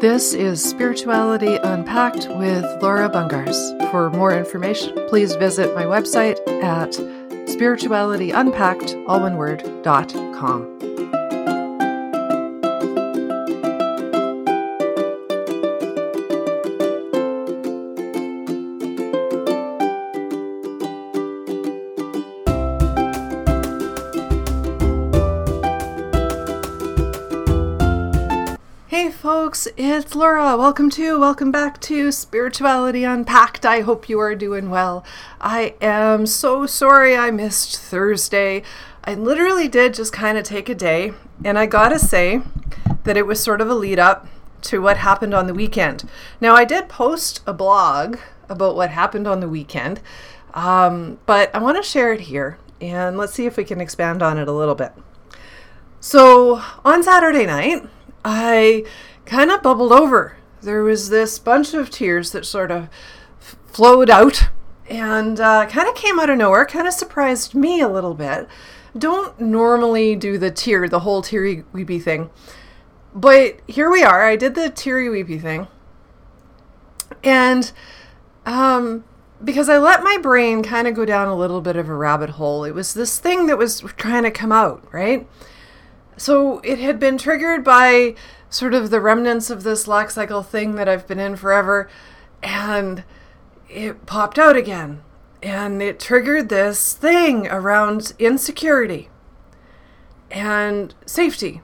This is Spirituality Unpacked with Laura Bungars. For more information, please visit my website at spiritualityunpacked, all one word, dot com. It's Laura. Welcome to, welcome back to Spirituality Unpacked. I hope you are doing well. I am so sorry I missed Thursday. I literally did just kind of take a day, and I gotta say that it was sort of a lead up to what happened on the weekend. Now, I did post a blog about what happened on the weekend, um, but I want to share it here, and let's see if we can expand on it a little bit. So, on Saturday night, I kind of bubbled over. There was this bunch of tears that sort of f- flowed out and uh, kind of came out of nowhere, kind of surprised me a little bit. Don't normally do the tear, the whole teary weepy thing. But here we are. I did the teary weepy thing. And um, because I let my brain kind of go down a little bit of a rabbit hole, it was this thing that was trying to come out, right? So it had been triggered by sort of the remnants of this lack cycle thing that I've been in forever, and it popped out again. And it triggered this thing around insecurity and safety.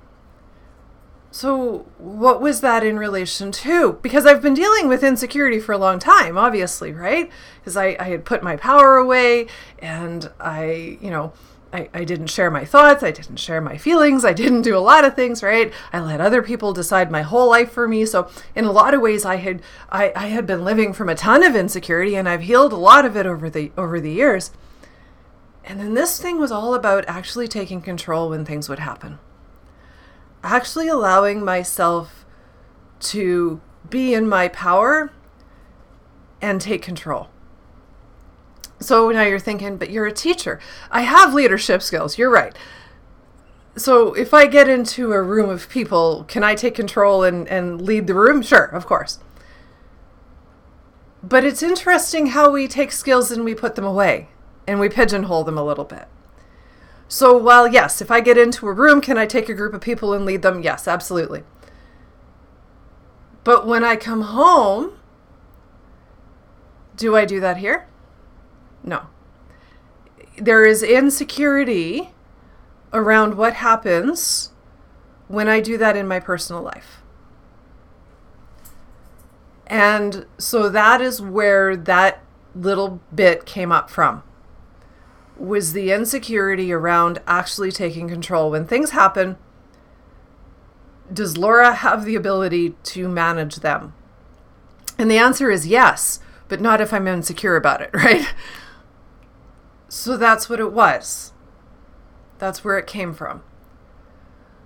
So, what was that in relation to? Because I've been dealing with insecurity for a long time, obviously, right? Because I, I had put my power away and I, you know, I, I didn't share my thoughts. I didn't share my feelings. I didn't do a lot of things, right? I let other people decide my whole life for me. So in a lot of ways I had I, I had been living from a ton of insecurity and I've healed a lot of it over the over the years. And then this thing was all about actually taking control when things would happen. Actually allowing myself to be in my power and take control. So now you're thinking, but you're a teacher. I have leadership skills. You're right. So if I get into a room of people, can I take control and, and lead the room? Sure, of course. But it's interesting how we take skills and we put them away and we pigeonhole them a little bit. So while, yes, if I get into a room, can I take a group of people and lead them? Yes, absolutely. But when I come home, do I do that here? No. There is insecurity around what happens when I do that in my personal life. And so that is where that little bit came up from was the insecurity around actually taking control when things happen does Laura have the ability to manage them? And the answer is yes, but not if I'm insecure about it, right? So that's what it was. That's where it came from.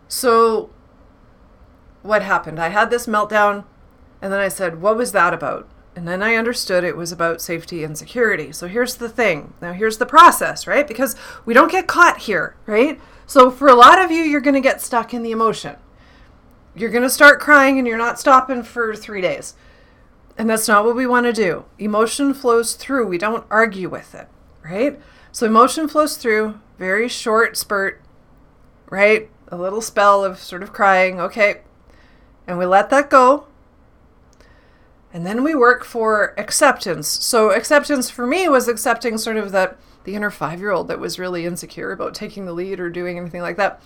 So, what happened? I had this meltdown, and then I said, What was that about? And then I understood it was about safety and security. So, here's the thing. Now, here's the process, right? Because we don't get caught here, right? So, for a lot of you, you're going to get stuck in the emotion. You're going to start crying, and you're not stopping for three days. And that's not what we want to do. Emotion flows through, we don't argue with it, right? So emotion flows through, very short spurt, right? A little spell of sort of crying, okay. And we let that go. And then we work for acceptance. So acceptance for me was accepting sort of that the inner 5-year-old that was really insecure about taking the lead or doing anything like that.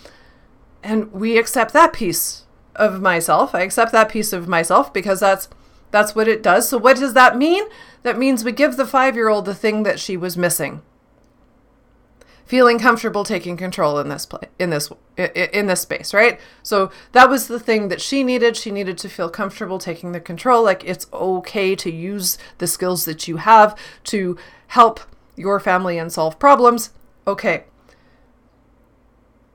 And we accept that piece of myself. I accept that piece of myself because that's that's what it does. So what does that mean? That means we give the 5-year-old the thing that she was missing feeling comfortable taking control in this play in this in this space right? So that was the thing that she needed. She needed to feel comfortable taking the control. Like it's okay to use the skills that you have to help your family and solve problems. Okay.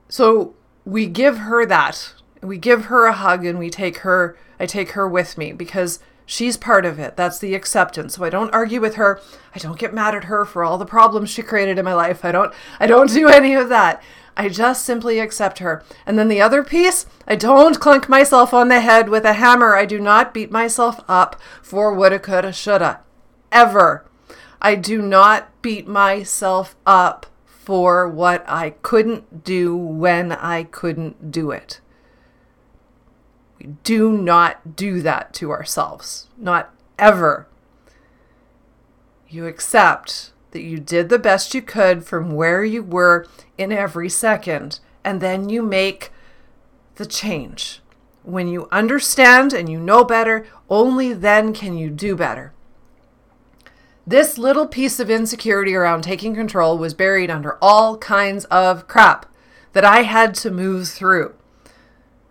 So we give her that. We give her a hug and we take her i take her with me because She's part of it. That's the acceptance. So I don't argue with her. I don't get mad at her for all the problems she created in my life. I don't I don't do any of that. I just simply accept her. And then the other piece, I don't clunk myself on the head with a hammer. I do not beat myself up for woulda, coulda, shoulda. Ever. I do not beat myself up for what I couldn't do when I couldn't do it. Do not do that to ourselves. Not ever. You accept that you did the best you could from where you were in every second, and then you make the change. When you understand and you know better, only then can you do better. This little piece of insecurity around taking control was buried under all kinds of crap that I had to move through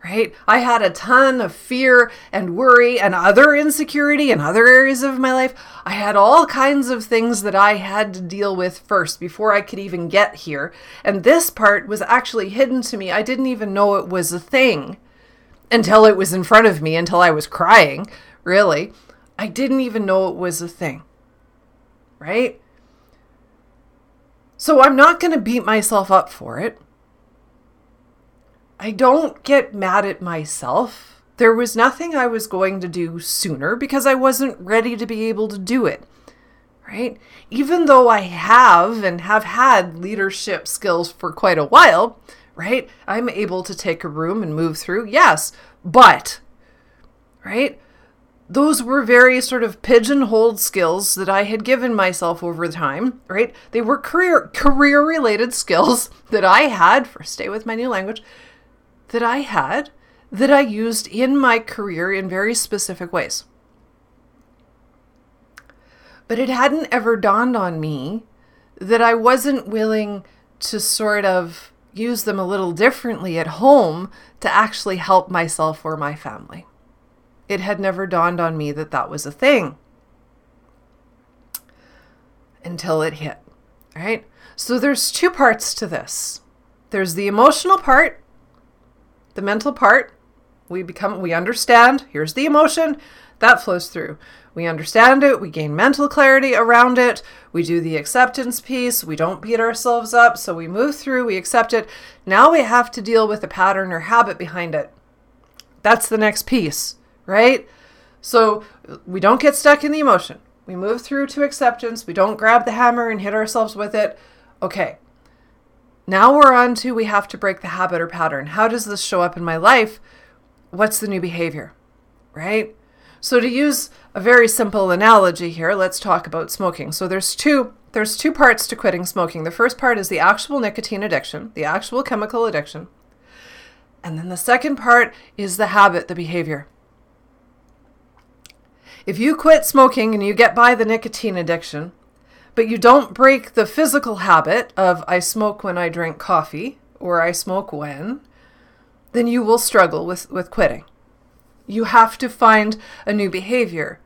right? I had a ton of fear and worry and other insecurity in other areas of my life. I had all kinds of things that I had to deal with first before I could even get here. And this part was actually hidden to me. I didn't even know it was a thing until it was in front of me, until I was crying, really. I didn't even know it was a thing, right? So I'm not going to beat myself up for it. I don't get mad at myself. There was nothing I was going to do sooner because I wasn't ready to be able to do it. Right? Even though I have and have had leadership skills for quite a while, right? I'm able to take a room and move through. Yes, but right? Those were very sort of pigeonholed skills that I had given myself over time, right? They were career career related skills that I had for stay with my new language that I had that I used in my career in very specific ways. But it hadn't ever dawned on me that I wasn't willing to sort of use them a little differently at home to actually help myself or my family. It had never dawned on me that that was a thing until it hit, right? So there's two parts to this. There's the emotional part the mental part, we become we understand, here's the emotion, that flows through. We understand it, we gain mental clarity around it, we do the acceptance piece, we don't beat ourselves up, so we move through, we accept it. Now we have to deal with the pattern or habit behind it. That's the next piece, right? So we don't get stuck in the emotion. We move through to acceptance. We don't grab the hammer and hit ourselves with it. Okay, now we're on to we have to break the habit or pattern. How does this show up in my life? What's the new behavior? Right? So to use a very simple analogy here, let's talk about smoking. So there's two there's two parts to quitting smoking. The first part is the actual nicotine addiction, the actual chemical addiction. And then the second part is the habit, the behavior. If you quit smoking and you get by the nicotine addiction, but you don't break the physical habit of I smoke when I drink coffee or I smoke when, then you will struggle with, with quitting. You have to find a new behavior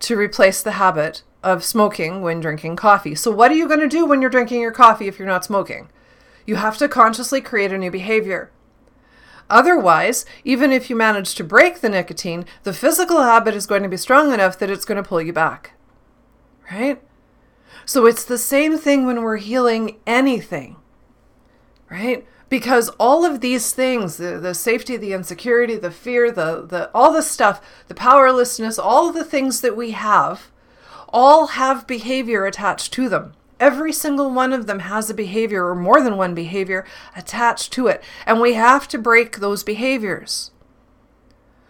to replace the habit of smoking when drinking coffee. So, what are you going to do when you're drinking your coffee if you're not smoking? You have to consciously create a new behavior. Otherwise, even if you manage to break the nicotine, the physical habit is going to be strong enough that it's going to pull you back. Right? So it's the same thing when we're healing anything, right? Because all of these things, the, the safety, the insecurity, the fear, the, the all the stuff, the powerlessness, all the things that we have, all have behavior attached to them. Every single one of them has a behavior or more than one behavior attached to it. And we have to break those behaviors.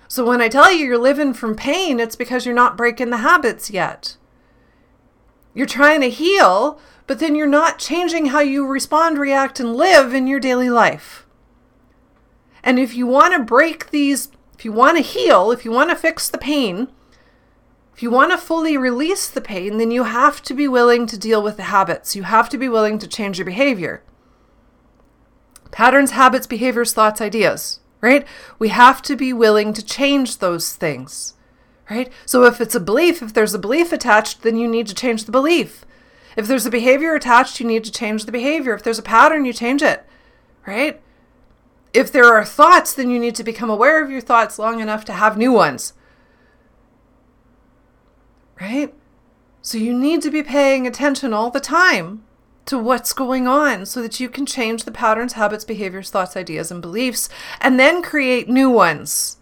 So when I tell you you're living from pain, it's because you're not breaking the habits yet. You're trying to heal, but then you're not changing how you respond, react, and live in your daily life. And if you want to break these, if you want to heal, if you want to fix the pain, if you want to fully release the pain, then you have to be willing to deal with the habits. You have to be willing to change your behavior. Patterns, habits, behaviors, thoughts, ideas, right? We have to be willing to change those things right? So if it's a belief, if there's a belief attached, then you need to change the belief. If there's a behavior attached, you need to change the behavior. If there's a pattern, you change it, right? If there are thoughts, then you need to become aware of your thoughts long enough to have new ones. right? So you need to be paying attention all the time to what's going on so that you can change the patterns, habits, behaviors, thoughts, ideas, and beliefs, and then create new ones.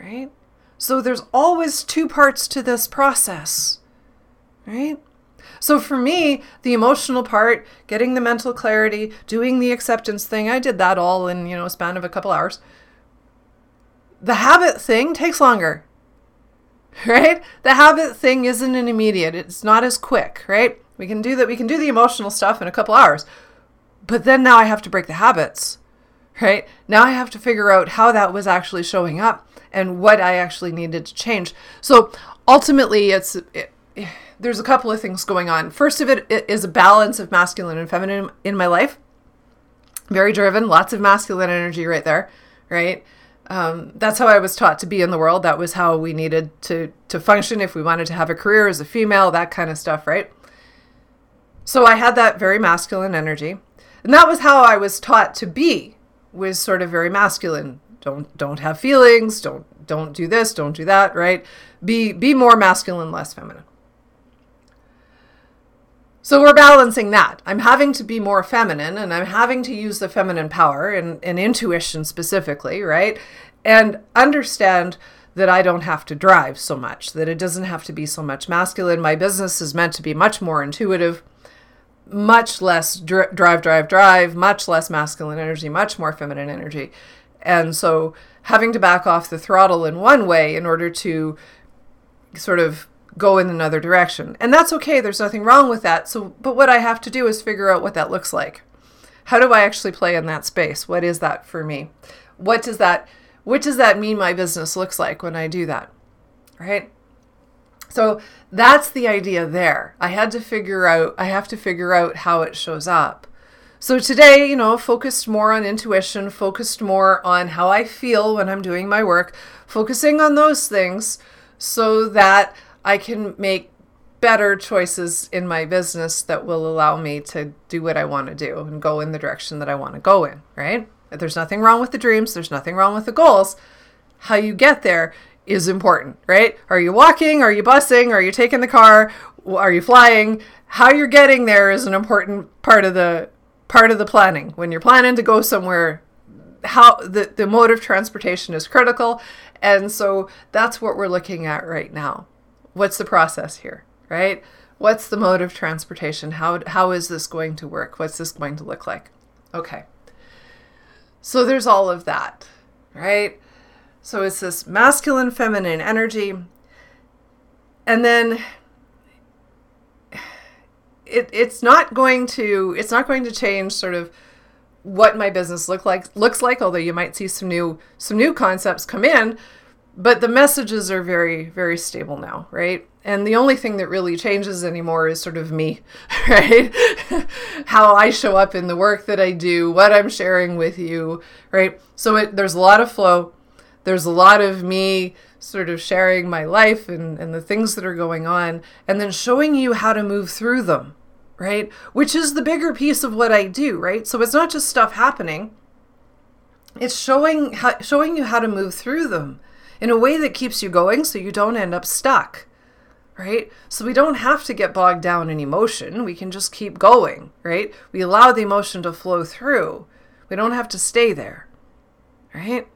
Right? So there's always two parts to this process, right? So for me, the emotional part, getting the mental clarity, doing the acceptance thing, I did that all in, you know, a span of a couple hours. The habit thing takes longer. Right? The habit thing isn't an immediate. It's not as quick, right? We can do that. We can do the emotional stuff in a couple hours. But then now I have to break the habits. Right? Now I have to figure out how that was actually showing up and what I actually needed to change. So ultimately, it's it, there's a couple of things going on. First of it is a balance of masculine and feminine in my life. Very driven, lots of masculine energy right there, right? Um, that's how I was taught to be in the world. That was how we needed to to function if we wanted to have a career as a female, that kind of stuff, right? So I had that very masculine energy, and that was how I was taught to be. Was sort of very masculine, don't don't have feelings. Don't don't do this don't do that right? Be be more masculine less feminine. So we're balancing that. I'm having to be more feminine and i'm having to use the feminine power and, and intuition specifically right? And understand that i don't have to drive so much that it doesn't have to be so much masculine. My business is meant to be much more intuitive much less dr- drive drive drive much less masculine energy much more feminine energy and so having to back off the throttle in one way in order to sort of go in another direction. And that's okay. There's nothing wrong with that. So but what I have to do is figure out what that looks like. How do I actually play in that space? What is that for me? What does that what does that mean my business looks like when I do that? Right? So that's the idea there. I had to figure out I have to figure out how it shows up. So today, you know, focused more on intuition, focused more on how I feel when I'm doing my work, focusing on those things so that I can make better choices in my business that will allow me to do what I want to do and go in the direction that I want to go in, right? There's nothing wrong with the dreams, there's nothing wrong with the goals. How you get there is important, right? Are you walking? Are you busing? Are you taking the car? Are you flying? How you're getting there is an important part of the part of the planning. When you're planning to go somewhere, how the, the mode of transportation is critical. And so that's what we're looking at right now. What's the process here, right? What's the mode of transportation? How, how is this going to work? What's this going to look like? Okay. So there's all of that, right? So it's this masculine, feminine energy. And then it, it's not going to it's not going to change sort of what my business look like looks like although you might see some new some new concepts come in but the messages are very very stable now right? And the only thing that really changes anymore is sort of me right? How i show up in the work that i do what i'm sharing with you right? So it, there's a lot of flow there's a lot of me sort of sharing my life and, and the things that are going on and then showing you how to move through them right? Which is the bigger piece of what I do, right? So it's not just stuff happening. It's showing how, showing you how to move through them in a way that keeps you going so you don't end up stuck. Right? So we don't have to get bogged down in emotion. We can just keep going, right? We allow the emotion to flow through. We don't have to stay there. Right?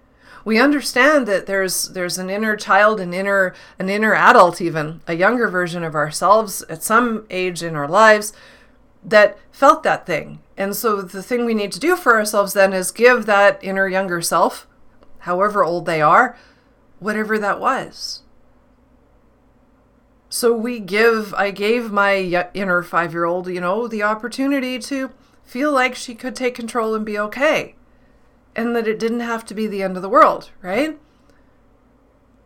We understand that there's there's an inner child an inner an inner adult even a younger version of ourselves at some age in our lives that felt that thing. And so the thing we need to do for ourselves then is give that inner younger self, however old they are, whatever that was. So we give, I gave my inner five year old, you know, the opportunity to feel like she could take control and be okay. And that it didn't have to be the end of the world, right?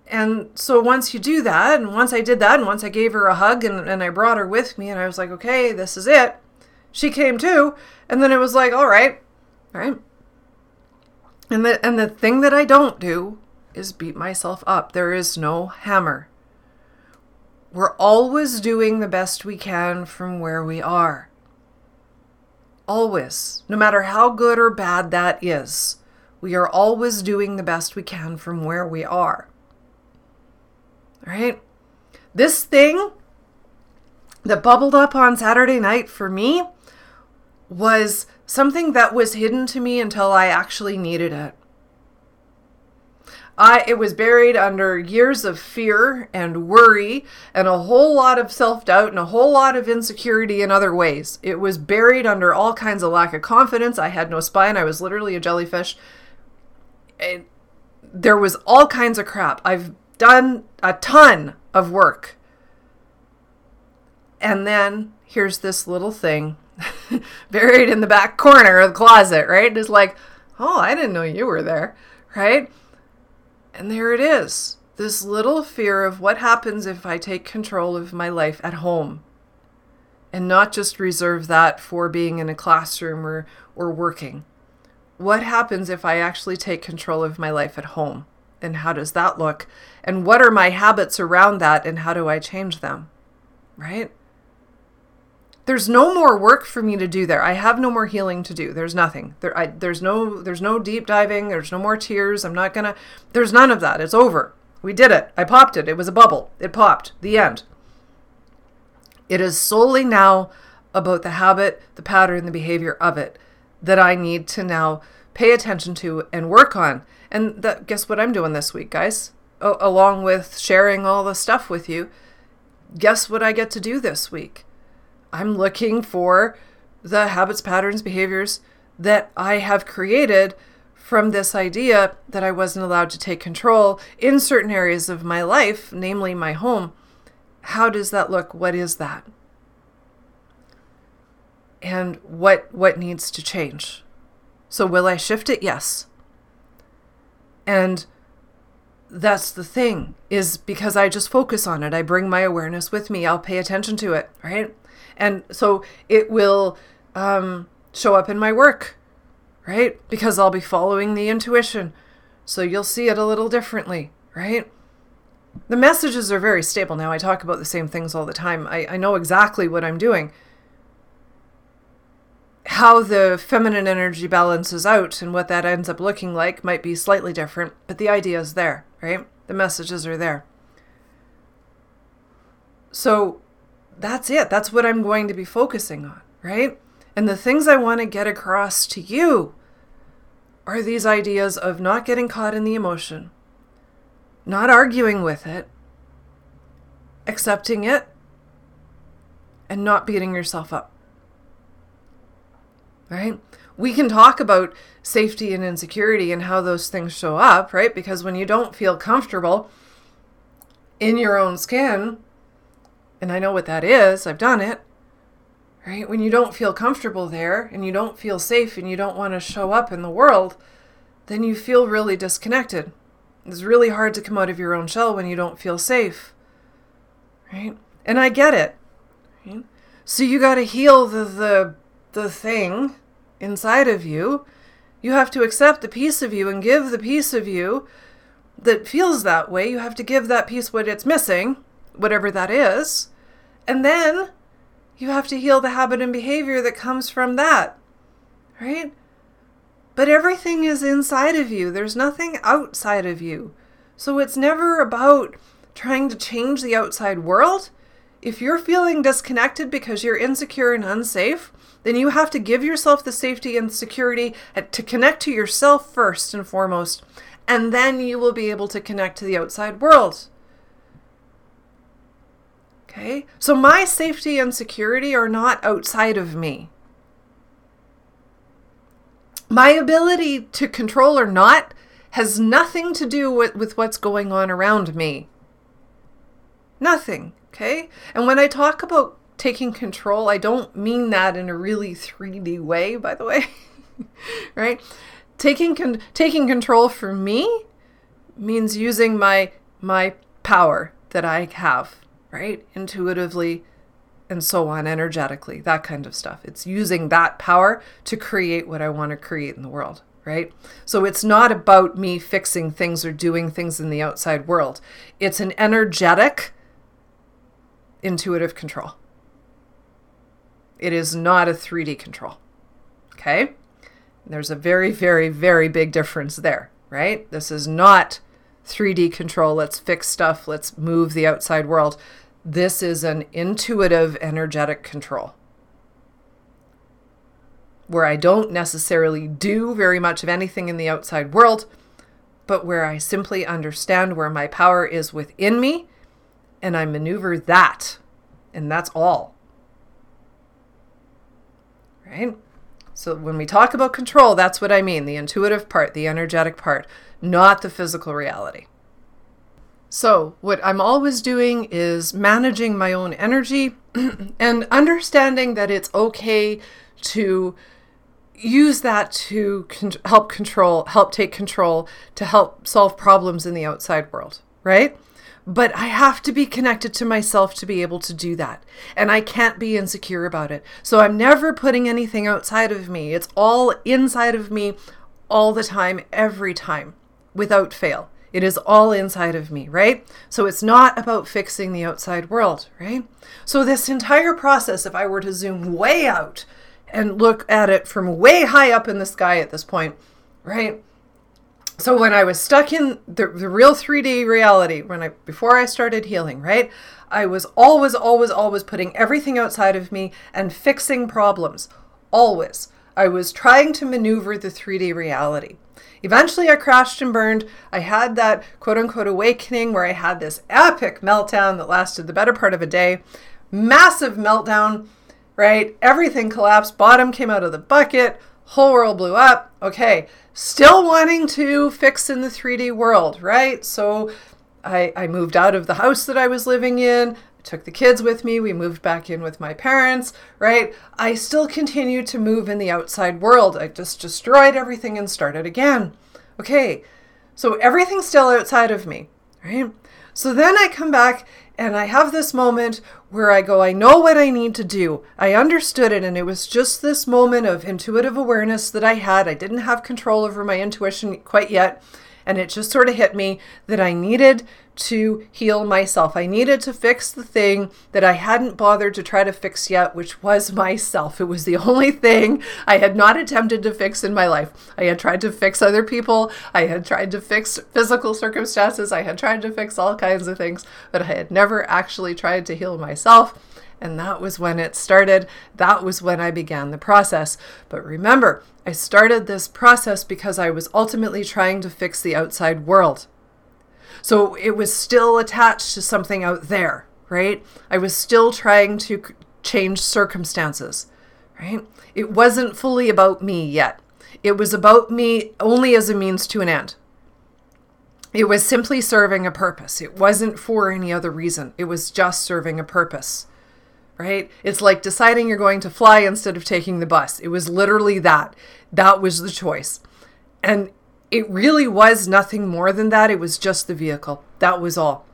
And so once you do that, and once I did that, and once I gave her a hug and, and I brought her with me, and I was like, okay, this is it she came too, and then it was like, all right, all right. And the and the thing that I don't do is beat myself up. There is no hammer. We're always doing the best we can from where we are. Always, no matter how good or bad that is, we are always doing the best we can from where we are. right? This thing that bubbled up on Saturday night for me was something that was hidden to me until I actually needed it. I it was buried under years of fear and worry and a whole lot of self-doubt and a whole lot of insecurity in other ways. It was buried under all kinds of lack of confidence. I had no spine. I was literally a jellyfish. It, there was all kinds of crap. I've done a ton of work. And then here's this little thing buried in the back corner of the closet, right? It's like, "Oh, I didn't know you were there." Right? And there it is this little fear of what happens if I take control of my life at home and not just reserve that for being in a classroom or, or working. What happens if I actually take control of my life at home? And how does that look? And what are my habits around that? And how do I change them? Right? There's no more work for me to do there. I have no more healing to do. There's nothing. There I, there's no there's no deep diving, there's no more tears. I'm not going to There's none of that. It's over. We did it. I popped it. It was a bubble. It popped. The end. It is solely now about the habit, the pattern, the behavior of it that I need to now pay attention to and work on. And that, guess what I'm doing this week, guys? O- along with sharing all the stuff with you, guess what I get to do this week? I'm looking for the habits, patterns, behaviors that I have created from this idea that I wasn't allowed to take control in certain areas of my life, namely my home. How does that look? What is that? And what what needs to change? So will I shift it? Yes. And that's the thing is because I just focus on it. I bring my awareness with me. I'll pay attention to it, right? And so it will um, show up in my work, right? Because I'll be following the intuition. So you'll see it a little differently, right? The messages are very stable now. I talk about the same things all the time. I, I know exactly what I'm doing. How the feminine energy balances out and what that ends up looking like might be slightly different, but the idea is there, right? The messages are there. So that's it. That's what I'm going to be focusing on, right? And the things I want to get across to you are these ideas of not getting caught in the emotion, not arguing with it, accepting it, and not beating yourself up. Right? We can talk about safety and insecurity and how those things show up, right? Because when you don't feel comfortable in your own skin, and I know what that is, I've done it. Right? When you don't feel comfortable there and you don't feel safe and you don't want to show up in the world, then you feel really disconnected. It's really hard to come out of your own shell when you don't feel safe. Right? And I get it. Right? So you got to heal the, the the thing inside of you. You have to accept the piece of you and give the piece of you that feels that way. You have to give that piece what it's missing whatever that is. And then you have to heal the habit and behavior that comes from that, right? But everything is inside of you, there's nothing outside of you. So it's never about trying to change the outside world. If you're feeling disconnected because you're insecure and unsafe, then you have to give yourself the safety and security to connect to yourself first and foremost, and then you will be able to connect to the outside world. Okay? So my safety and security are not outside of me. My ability to control or not has nothing to do with, with what's going on around me. Nothing. Okay? And when I talk about taking control, I don't mean that in a really 3D way, by the way. right? Taking con- taking control for me means using my my power that I have right? Intuitively and so on, energetically, that kind of stuff. It's using that power to create what I want to create in the world, right? So it's not about me fixing things or doing things in the outside world, it's an energetic, intuitive control. It is not a 3D control. Okay? There's a very, very, very big difference there, right? This is not 3D control, let's fix stuff, let's move the outside world. This is an intuitive, energetic control where I don't necessarily do very much of anything in the outside world, but where I simply understand where my power is within me and I maneuver that. And that's all. Right? So when we talk about control, that's what I mean the intuitive part, the energetic part, not the physical reality. So, what I'm always doing is managing my own energy and understanding that it's okay to use that to con- help control, help take control, to help solve problems in the outside world, right? But I have to be connected to myself to be able to do that. And I can't be insecure about it. So I'm never putting anything outside of me. It's all inside of me all the time, every time, without fail. It is all inside of me, right? So it's not about fixing the outside world, right? So this entire process, if I were to zoom way out and look at it from way high up in the sky at this point, right? So when I was stuck in the, the real 3D reality, when I before I started healing, right? I was always, always, always putting everything outside of me and fixing problems. Always. I was trying to maneuver the 3D reality. Eventually, I crashed and burned. I had that quote unquote awakening where I had this epic meltdown that lasted the better part of a day. Massive meltdown right? Everything collapsed, bottom came out of the bucket, whole world blew up. Okay, still wanting to fix in the 3D world, right? So I, I moved out of the house that I was living in. Took the kids with me. We moved back in with my parents, right? I still continued to move in the outside world. I just destroyed everything and started again. Okay, so everything's still outside of me, right? So then I come back and I have this moment where I go, I know what I need to do. I understood it, and it was just this moment of intuitive awareness that I had. I didn't have control over my intuition quite yet. And it just sort of hit me that I needed to heal myself. I needed to fix the thing that I hadn't bothered to try to fix yet, which was myself. It was the only thing I had not attempted to fix in my life. I had tried to fix other people, I had tried to fix physical circumstances, I had tried to fix all kinds of things, but I had never actually tried to heal myself. And that was when it started. That was when I began the process. But remember, I started this process because I was ultimately trying to fix the outside world. So it was still attached to something out there, right? I was still trying to change circumstances, right? It wasn't fully about me yet. It was about me only as a means to an end. It was simply serving a purpose. It wasn't for any other reason. It was just serving a purpose right? It's like deciding you're going to fly instead of taking the bus. It was literally that. That was the choice. And it really was nothing more than that. It was just the vehicle. That was all.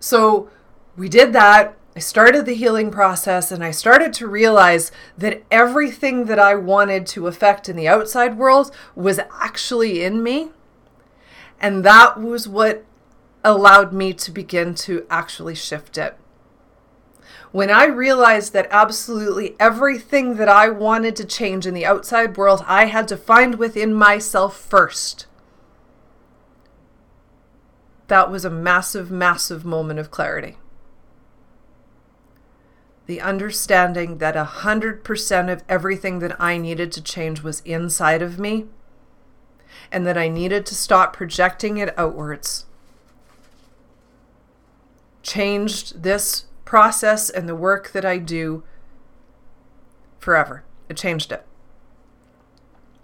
So we did that. I started the healing process and I started to realize that everything that I wanted to affect in the outside world was actually in me. And that was what allowed me to begin to actually shift it when I realized that absolutely everything that I wanted to change in the outside world, I had to find within myself first. That was a massive, massive moment of clarity. The understanding that 100% of everything that I needed to change was inside of me, and that I needed to stop projecting it outwards. Changed this process and the work that I do forever. It changed it.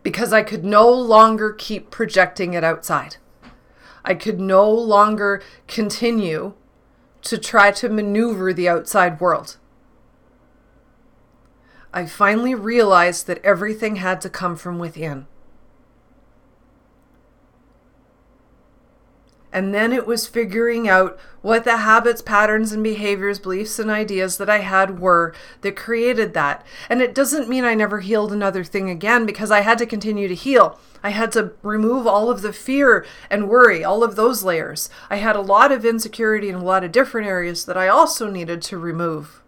Because I could no longer keep projecting it outside. I could no longer continue to try to maneuver the outside world. I finally realized that everything had to come from within. And then it was figuring out what the habits, patterns, and behaviors, beliefs, and ideas that I had were that created that. And it doesn't mean I never healed another thing again because I had to continue to heal. I had to remove all of the fear and worry, all of those layers. I had a lot of insecurity in a lot of different areas that I also needed to remove.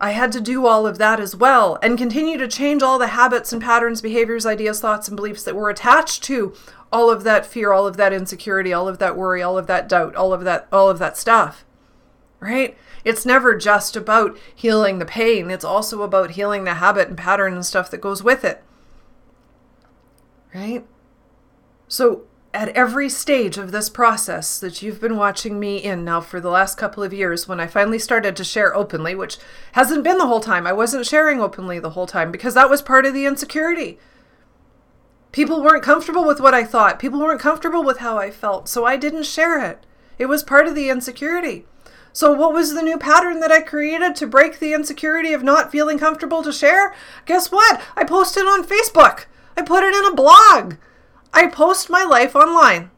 I had to do all of that as well and continue to change all the habits and patterns, behaviors, ideas, thoughts, and beliefs that were attached to all of that fear, all of that insecurity, all of that worry, all of that doubt, all of that all of that stuff. Right? It's never just about healing the pain. It's also about healing the habit and pattern and stuff that goes with it. Right? So at every stage of this process that you've been watching me in now for the last couple of years, when I finally started to share openly, which hasn't been the whole time, I wasn't sharing openly the whole time because that was part of the insecurity. People weren't comfortable with what I thought, people weren't comfortable with how I felt, so I didn't share it. It was part of the insecurity. So, what was the new pattern that I created to break the insecurity of not feeling comfortable to share? Guess what? I posted on Facebook. I put it in a blog. I post my life online.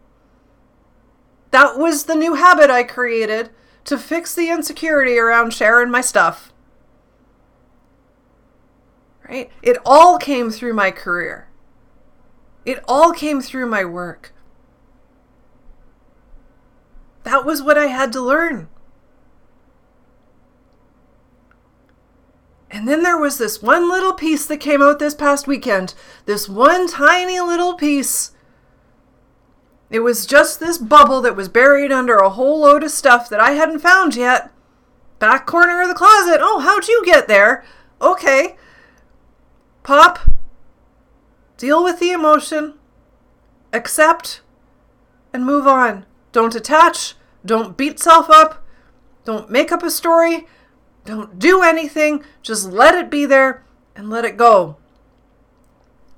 That was the new habit I created to fix the insecurity around sharing my stuff. Right? It all came through my career. It all came through my work. That was what I had to learn. And then there was this one little piece that came out this past weekend. This one tiny little piece. It was just this bubble that was buried under a whole load of stuff that I hadn't found yet. Back corner of the closet. Oh, how'd you get there? Okay. Pop. Deal with the emotion. Accept. And move on. Don't attach. Don't beat self up. Don't make up a story. Don't do anything, just let it be there and let it go.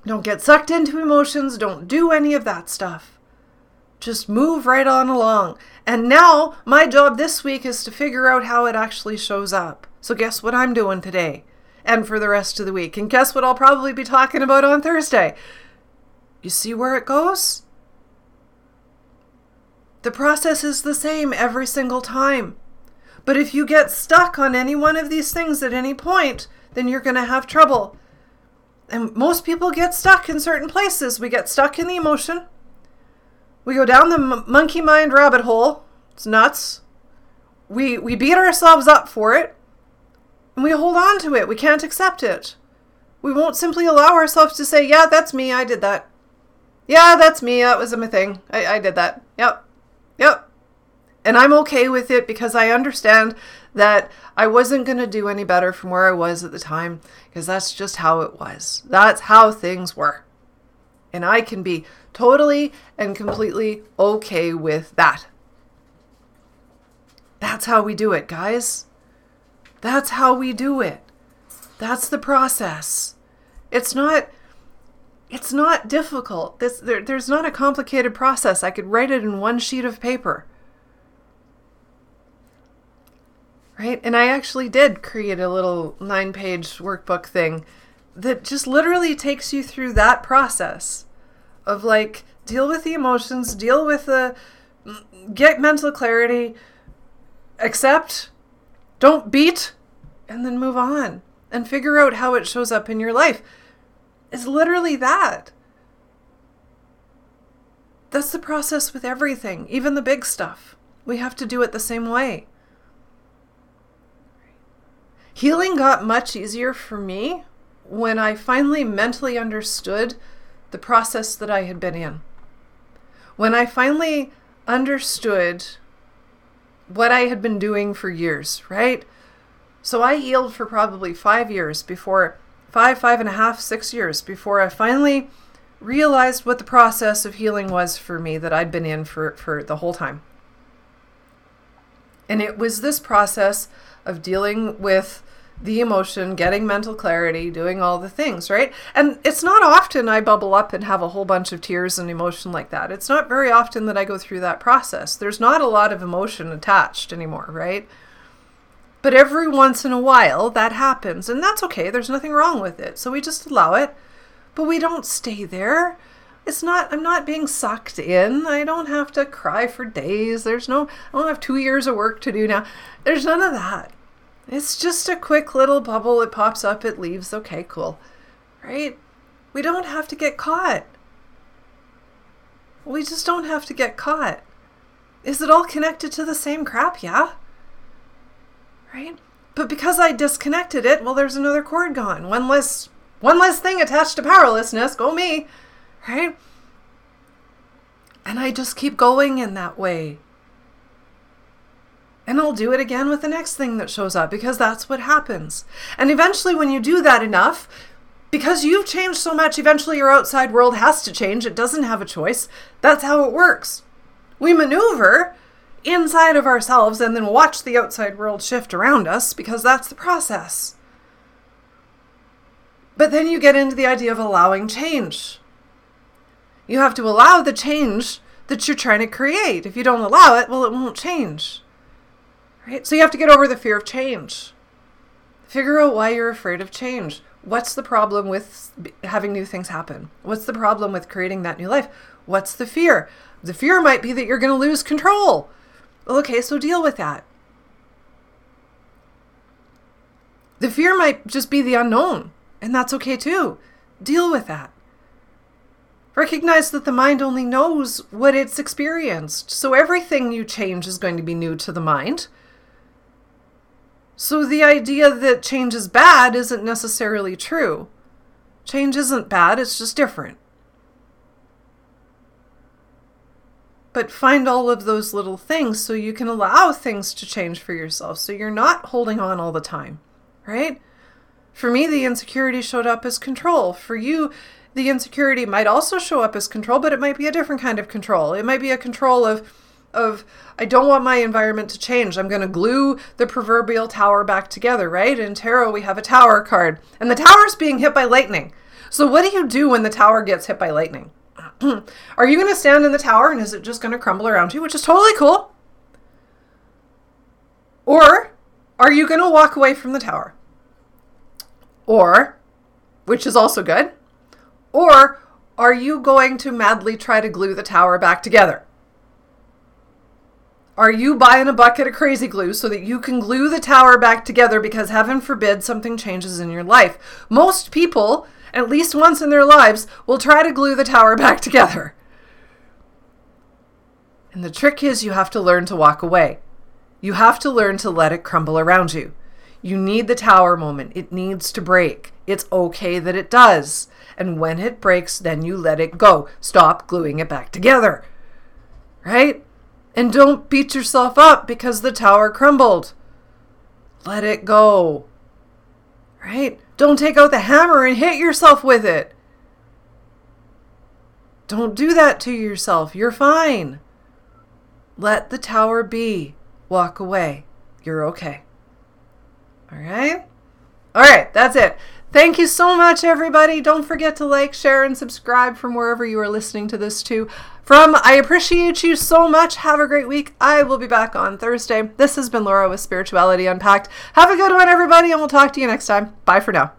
Don't get sucked into emotions, don't do any of that stuff. Just move right on along. And now, my job this week is to figure out how it actually shows up. So, guess what I'm doing today and for the rest of the week? And guess what I'll probably be talking about on Thursday? You see where it goes? The process is the same every single time. But if you get stuck on any one of these things at any point, then you're going to have trouble. And most people get stuck in certain places. We get stuck in the emotion. We go down the m- monkey mind rabbit hole. It's nuts. We we beat ourselves up for it. And we hold on to it. We can't accept it. We won't simply allow ourselves to say, "Yeah, that's me. I did that." Yeah, that's me. That was my thing. I, I did that. Yep. Yep. And I'm okay with it because I understand that I wasn't going to do any better from where I was at the time because that's just how it was. That's how things were. And I can be totally and completely okay with that. That's how we do it, guys. That's how we do it. That's the process. It's not it's not difficult. This there, there's not a complicated process. I could write it in one sheet of paper. right? And I actually did create a little nine page workbook thing that just literally takes you through that process of like deal with the emotions, deal with the get mental clarity, accept, don't beat, and then move on and figure out how it shows up in your life. It's literally that. That's the process with everything, even the big stuff. We have to do it the same way. Healing got much easier for me when I finally mentally understood the process that I had been in. When I finally understood what I had been doing for years, right? So I healed for probably five years before, five, five and a half, six years before I finally realized what the process of healing was for me that I'd been in for, for the whole time. And it was this process of dealing with the emotion, getting mental clarity, doing all the things, right? And it's not often I bubble up and have a whole bunch of tears and emotion like that. It's not very often that I go through that process. There's not a lot of emotion attached anymore, right? But every once in a while that happens, and that's okay. There's nothing wrong with it. So we just allow it, but we don't stay there. It's not, I'm not being sucked in. I don't have to cry for days. There's no, I don't have two years of work to do now. There's none of that it's just a quick little bubble. It pops up, it leaves. Okay, cool. Right? We don't have to get caught. We just don't have to get caught. Is it all connected to the same crap? Yeah. Right? But because I disconnected it, well, there's another cord gone. One less, one less thing attached to powerlessness. Go me, right? And I just keep going in that way. And I'll do it again with the next thing that shows up because that's what happens. And eventually, when you do that enough, because you've changed so much, eventually your outside world has to change. It doesn't have a choice. That's how it works. We maneuver inside of ourselves and then watch the outside world shift around us because that's the process. But then you get into the idea of allowing change. You have to allow the change that you're trying to create. If you don't allow it, well, it won't change. Right? So you have to get over the fear of change. Figure out why you're afraid of change. What's the problem with having new things happen? What's the problem with creating that new life? What's the fear? The fear might be that you're going to lose control. Okay, so deal with that. The fear might just be the unknown, and that's okay too. Deal with that. Recognize that the mind only knows what it's experienced, so everything you change is going to be new to the mind. So the idea that change is bad isn't necessarily true. Change isn't bad, it's just different. but find all of those little things so you can allow things to change for yourself so you're not holding on all the time, right? For me, the insecurity showed up as control. For you, the insecurity might also show up as control, but it might be a different kind of control. It might be a control of of I don't want my environment to change. I'm going to glue the proverbial tower back together, right? In tarot, we have a tower card, and the tower is being hit by lightning. So what do you do when the tower gets hit by lightning? are you going to stand in the tower and is it just going to crumble around you, which is totally cool? Or are you going to walk away from the tower? Or, which is also good, or are you going to madly try to glue the tower back together? Are you buying a bucket of crazy glue so that you can glue the tower back together because heaven forbid something changes in your life? Most people at least once in their lives, will try to glue the tower back together. And the trick is you have to learn to walk away. You have to learn to let it crumble around you. You need the tower moment. It needs to break. It's okay that it does. And when it breaks, then you let it go. Stop gluing it back together. Right? And don't beat yourself up because the tower crumbled. Let it go. Right? Don't take out the hammer and hit yourself with it. Don't do that to yourself. You're fine. Let the tower be. Walk away. You're okay. All right? All right, that's it. Thank you so much, everybody. Don't forget to like, share, and subscribe from wherever you are listening to this to. From I appreciate you so much. Have a great week. I will be back on Thursday. This has been Laura with Spirituality Unpacked. Have a good one, everybody, and we'll talk to you next time. Bye for now.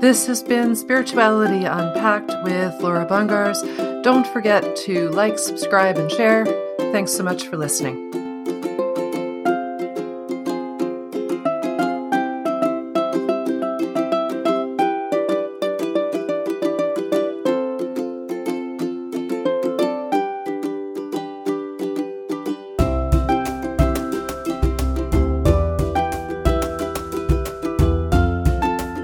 This has been Spirituality Unpacked with Laura Bungars. Don't forget to like, subscribe, and share. Thanks so much for listening.